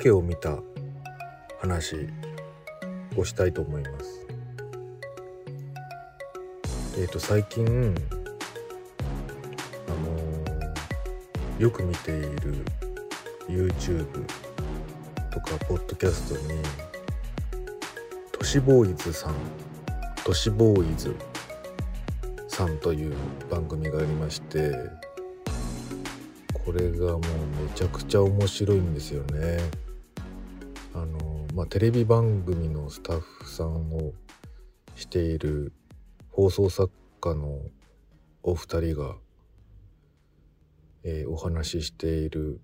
お化けを見た話をしたいと思いますえっ、ー、と最近あのー、よく見ている YouTube とかポッドキャストに都市ボーイズさん都市ボーイズさんという番組がありましてこれがもうめちゃくちゃ面白いんですよね。まあ、テレビ番組のスタッフさんをしている放送作家のお二人が、えー、お話ししている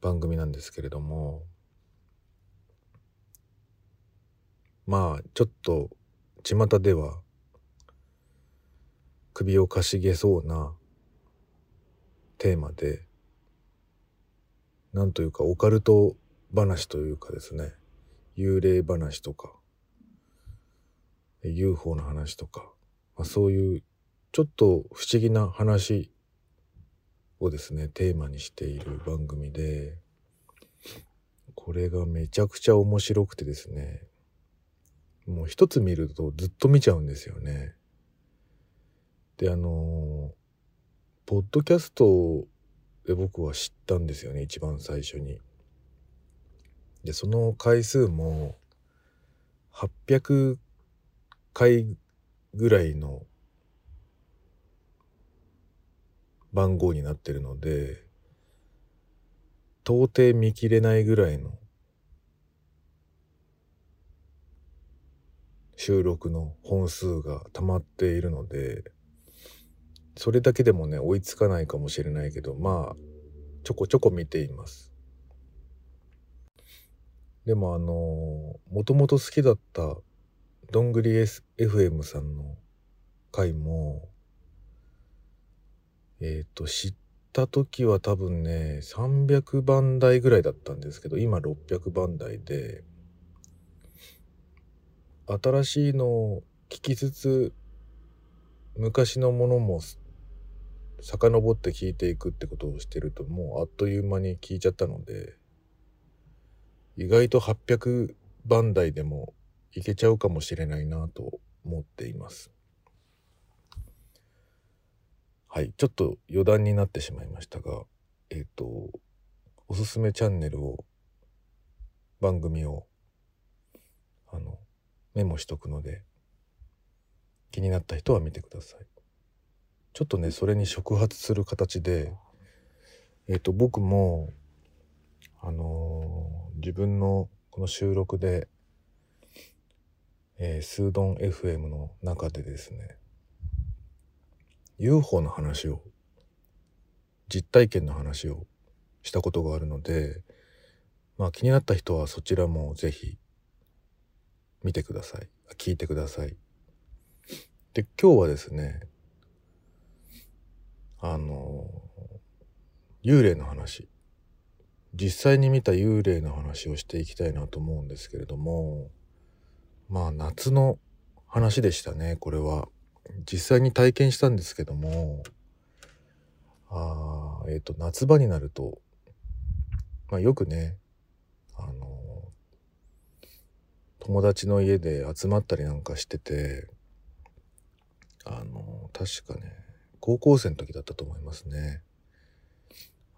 番組なんですけれどもまあちょっと巷では首をかしげそうなテーマでなんというかオカルト話というかですね。幽霊話とか。UFO の話とか、まあ、そういうちょっと不思議な話をですねテーマにしている番組で。これがめちゃくちゃ面白くてですね。もう一つ見るとずっと見ちゃうんですよね。であのポッドキャストで僕は知ったんですよね一番最初に。でその回数も800回ぐらいの番号になってるので到底見切れないぐらいの収録の本数が溜まっているのでそれだけでもね追いつかないかもしれないけどまあちょこちょこ見ています。でもあのもともと好きだったどんぐり FM さんの回もえっ、ー、と知った時は多分ね300番台ぐらいだったんですけど今600番台で新しいのを聞きつつ昔のものも遡って聞いていくってことをしてるともうあっという間に聞いちゃったので意外と800番台でもいけちゃうかもしれないなと思っています。はいちょっと余談になってしまいましたがえっ、ー、とおすすめチャンネルを番組をあのメモしとくので気になった人は見てください。ちょっとねそれに触発する形でえっ、ー、と僕もあのー、自分のこの収録で、えー、スードン FM の中でですね UFO の話を実体験の話をしたことがあるのでまあ気になった人はそちらもぜひ見てください。聞いてください。で今日はですねあの幽霊の話。実際に見た幽霊の話をしていきたいなと思うんですけれどもまあ夏の話でしたねこれは実際に体験したんですけどもあえっ、ー、と夏場になると、まあ、よくねあの友達の家で集まったりなんかしててあの確かね高校生の時だったと思いますね。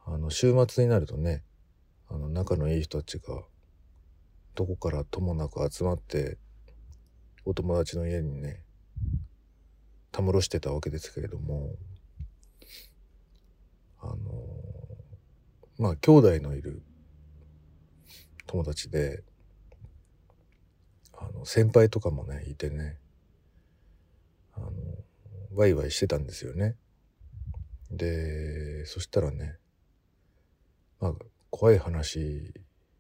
あの週末になるとねあの仲のいい人たちがどこからともなく集まってお友達の家にねたむろしてたわけですけれどもあのまあ兄弟のいる友達であの先輩とかもねいてねあのワイワイしてたんですよね。で、そしたらね、まあ、怖い話、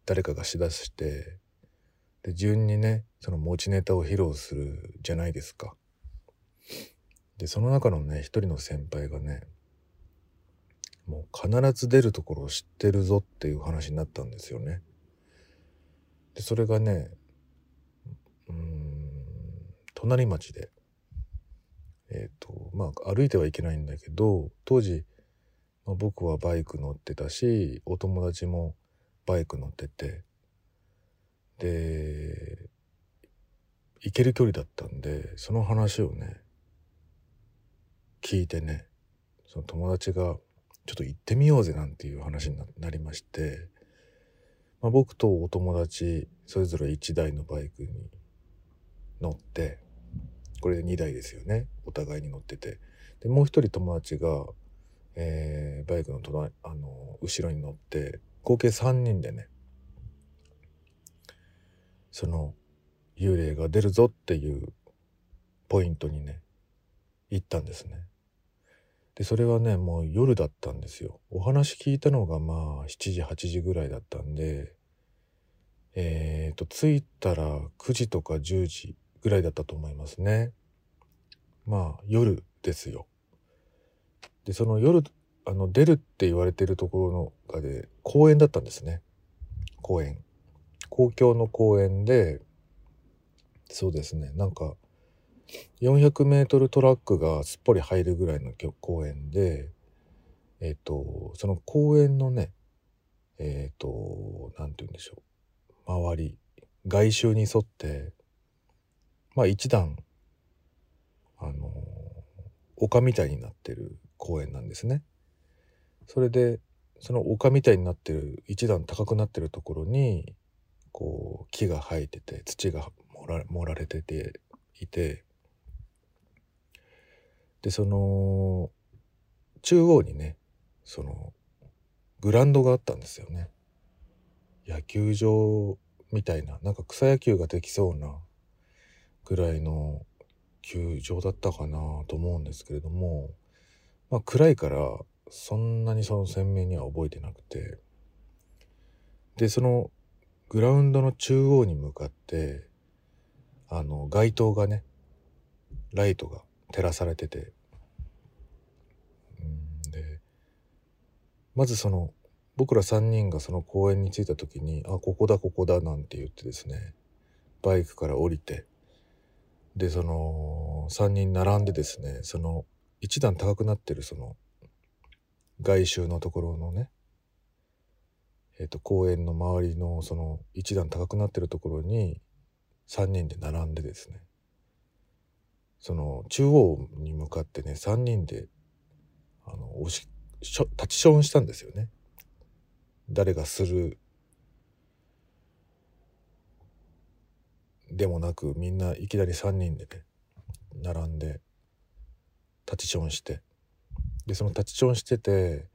誰かがしだして、で、順にね、その持ちネタを披露するじゃないですか。で、その中のね、一人の先輩がね、もう必ず出るところを知ってるぞっていう話になったんですよね。で、それがね、うん、隣町で、えっ、ー、とまあ歩いてはいけないんだけど当時まあ、僕はバイク乗ってたしお友達もバイク乗ってて。で行ける距離だったんでその話をね聞いてねその友達がちょっと行ってみようぜなんていう話になりまして、まあ、僕とお友達それぞれ1台のバイクに乗ってこれで2台ですよね。お互いに乗ってて。でもう一人友達が、えー、バイクの隣あの後ろに乗って合計3人でねその幽霊が出るぞっていうポイントにね行ったんですね。でそれはねもう夜だったんですよ。お話聞いたのがまあ7時8時ぐらいだったんでえっ、ー、と着いたら9時とか10時ぐらいだったと思いますね。まあ夜ですよ。でその夜あの出るって言われてるところのがで公園だったんですね。公園。公共の公園でそうですね。なんか400メートルトラックがすっぽり入るぐらいの公園でえっ、ー、とその公園のねえっ、ー、と何て言うんでしょう。周り外周に沿ってまあ一段あの丘みたいになってる公園なんですね。それでその丘みたいになってる一段高くなってるところにこう木が生えてて土が盛られてていてでその中央にねそのグランドがあったんですよね野球場みたいななんか草野球ができそうなぐらいの球場だったかなと思うんですけれどもまあ暗いからそんなにその鮮明には覚えてなくて。でそのグラウンドの中央に向かってあの街灯がねライトが照らされてて。うんでまずその僕ら3人がその公園に着いた時に「あここだここだ」なんて言ってですねバイクから降りて。でその3人並んでですねその一段高くなってるその外周のところのね、えっ、と、公園の周りのその一段高くなってるところに3人で並んでですね、その中央に向かってね、3人で、あの、押し、しょ立ちションしたんですよね。誰がする。でもなくみんないきなり3人でね並んで。立ちションして。でその立ちションしてて、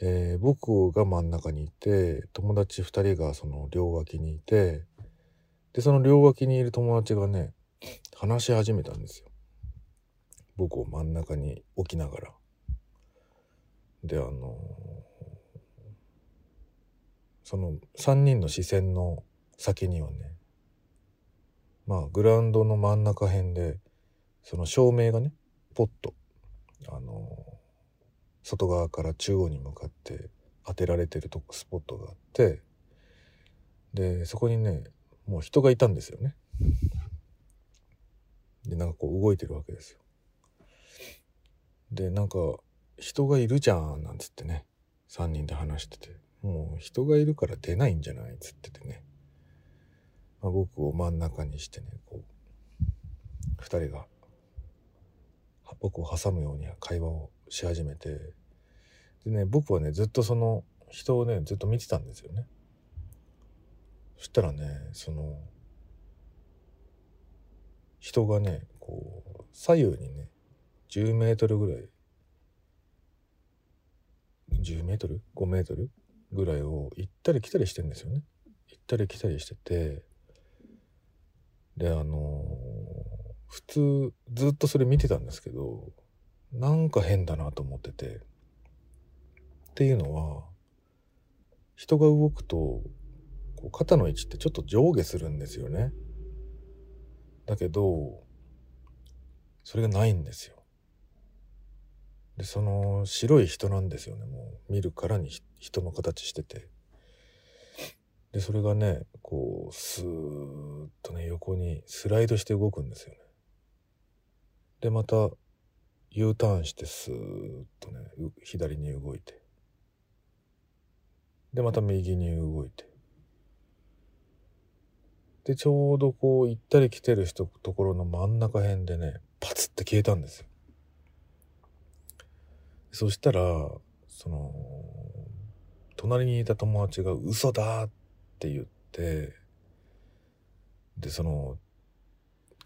えー、僕が真ん中にいて友達2人がその両脇にいてでその両脇にいる友達がね話し始めたんですよ。僕を真ん中に置きながら。であの、その3人の視線の先にはねまあグラウンドの真ん中辺でその照明がねポッとあの外側から中央に向かって当てられてるとこスポットがあってでそこにねもう人がいたんですよね。でなんかこう動いてるわけですよ。でなんか人がいるじゃんなんつってね3人で話しててもう人がいるから出ないんじゃないっつっててね、まあ、僕を真ん中にしてねこう2人が僕を挟むように会話をし始めてでね僕はねずっとその人をねずっと見てたんですよね。そしたらねその人がねこう左右にね10メートルぐらい10メートル？5メートル？ぐらいを行ったり来たりしてんですよね。行ったり来たりしててであの普通ずっとそれ見てたんですけどなんか変だなと思ってて。っていうのは人が動くとこう肩の位置ってちょっと上下するんですよね。だけどそれがないんですよ。でその白い人なんですよね。もう見るからに人の形してて。でそれがねこうスーッとね横にスライドして動くんですよね。でまた U ターンしてスーッとね左に動いてでまた右に動いてでちょうどこう行ったり来てる人ところの真ん中辺でねパツって消えたんですよそしたらその隣にいた友達が「嘘だ!」って言ってでその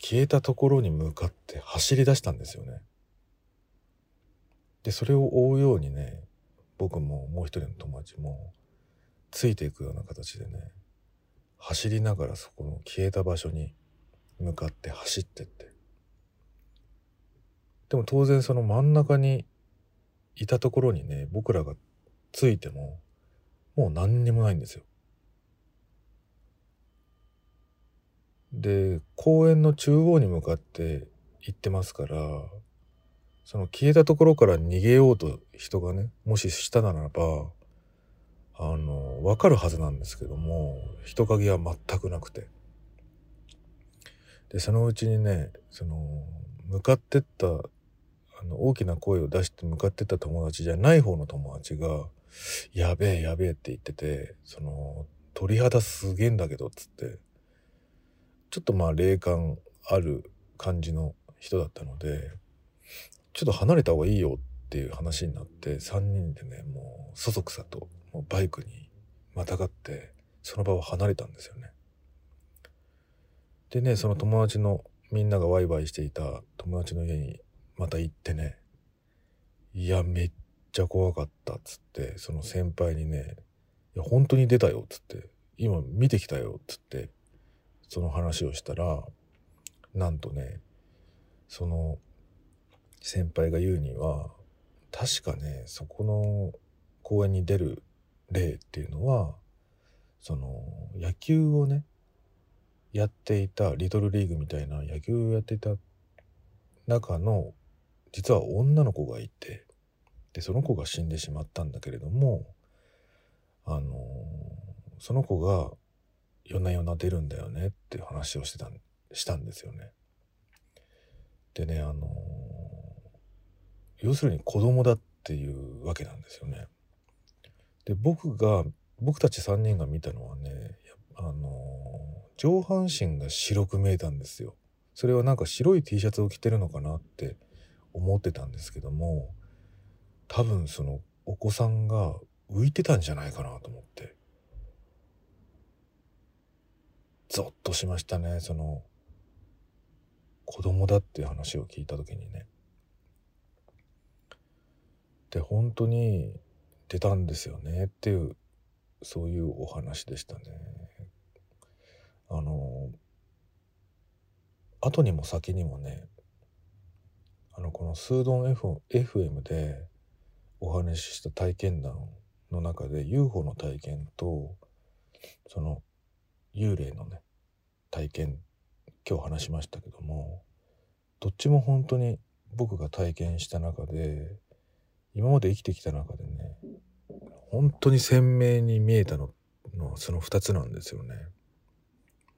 消えたところに向かって走り出したんですよね。でそれを追うようにね僕ももう一人の友達もついていくような形でね走りながらそこの消えた場所に向かって走ってってでも当然その真ん中にいたところにね僕らがついてももう何にもないんですよ。で公園の中央に向かって行ってますからその消えたところから逃げようと人がねもししたならばあの分かるはずなんですけども人影は全くなくて。でそのうちにねその向かってったあの大きな声を出して向かってった友達じゃない方の友達が「やべえやべえ」って言っててその鳥肌すげえんだけどっつって。ちょっとまあ霊感ある感じの人だったのでちょっと離れた方がいいよっていう話になって3人でねもうそそくさともうバイクにまたがってその場を離れたんですよね。でねその友達のみんながワイワイしていた友達の家にまた行ってねいやめっちゃ怖かったっつってその先輩にね「いや本当に出たよ」っつって「今見てきたよ」っつってその話をしたらなんとねその先輩が言うには確かねそこの公園に出る例っていうのはその野球をねやっていたリトルリーグみたいな野球をやっていた中の実は女の子がいてでその子が死んでしまったんだけれどもあのその子が夜な夜な出るんだよねっていう話をしてたしたんですよね。でねあの要するに子供だっていうわけなんですよね。で僕が僕たち3人が見たのはねあの上半身が白く見えたんですよ。それはなんか白い T シャツを着てるのかなって思ってたんですけども多分そのお子さんが浮いてたんじゃないかなと思ってゾッとしましたねその子供だっていう話を聞いた時にね。で本当に出たんですよねっていうそういうお話でしたね。あの後にも先にもねあのこのスードン、F、FM でお話しした体験談の中で UFO の体験とその幽霊のね体験今日話しましたけどもどっちも本当に僕が体験した中で今まで生きてきた中でね本当に鮮明に見えたののその2つなんですよね。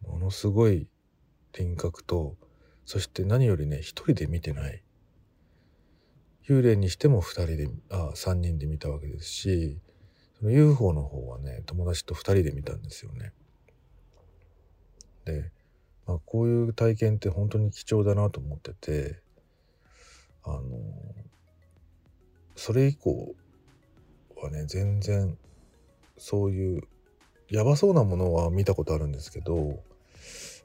ものすごい輪郭とそして何よりね一人で見てない幽霊にしても2人であ3人で見たわけですしその UFO の方はね友達と2人で見たんですよね。で、まあ、こういう体験って本当に貴重だなと思っててあのそれ以降はね全然そういうやばそうなものは見たことあるんですけど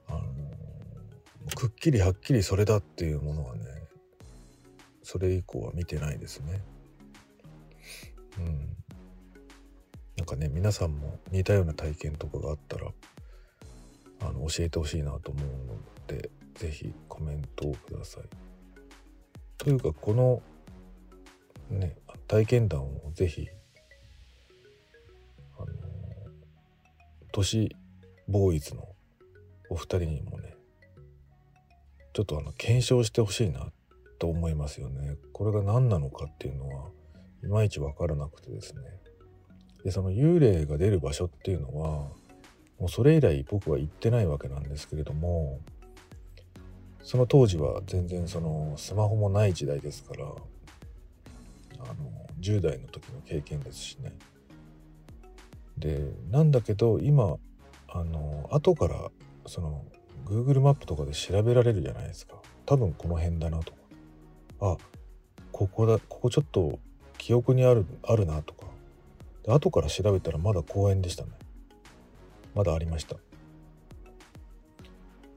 あのくっきりはっきりそれだっていうものはねそれ以降は見てないですね。うん。なんかね皆さんも似たような体験とかがあったらあの教えてほしいなと思うので是非コメントをください。というかこのね体験談を是非あの都市ボーイズのお二人にもねちょっとあの検証してほしいなと思いますよね。これが何なのかっていうのはいまいち分からなくてですね。でその幽霊が出る場所っていうのはもうそれ以来僕は行ってないわけなんですけれどもその当時は全然そのスマホもない時代ですからあの10代の時の経験ですしね。でなんだけど今あの後からその Google マップとかで調べられるじゃないですか。多分この辺だなとか。あここだここちょっと記憶にあるあるなとか。で後から調べたらまだ公園でしたね。まだありました。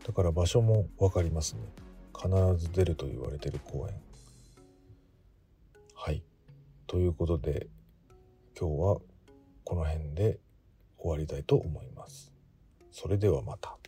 だから場所も分かりますね。必ず出ると言われてる公園。はい。ということで今日はこの辺で終わりたいと思います。それではまた。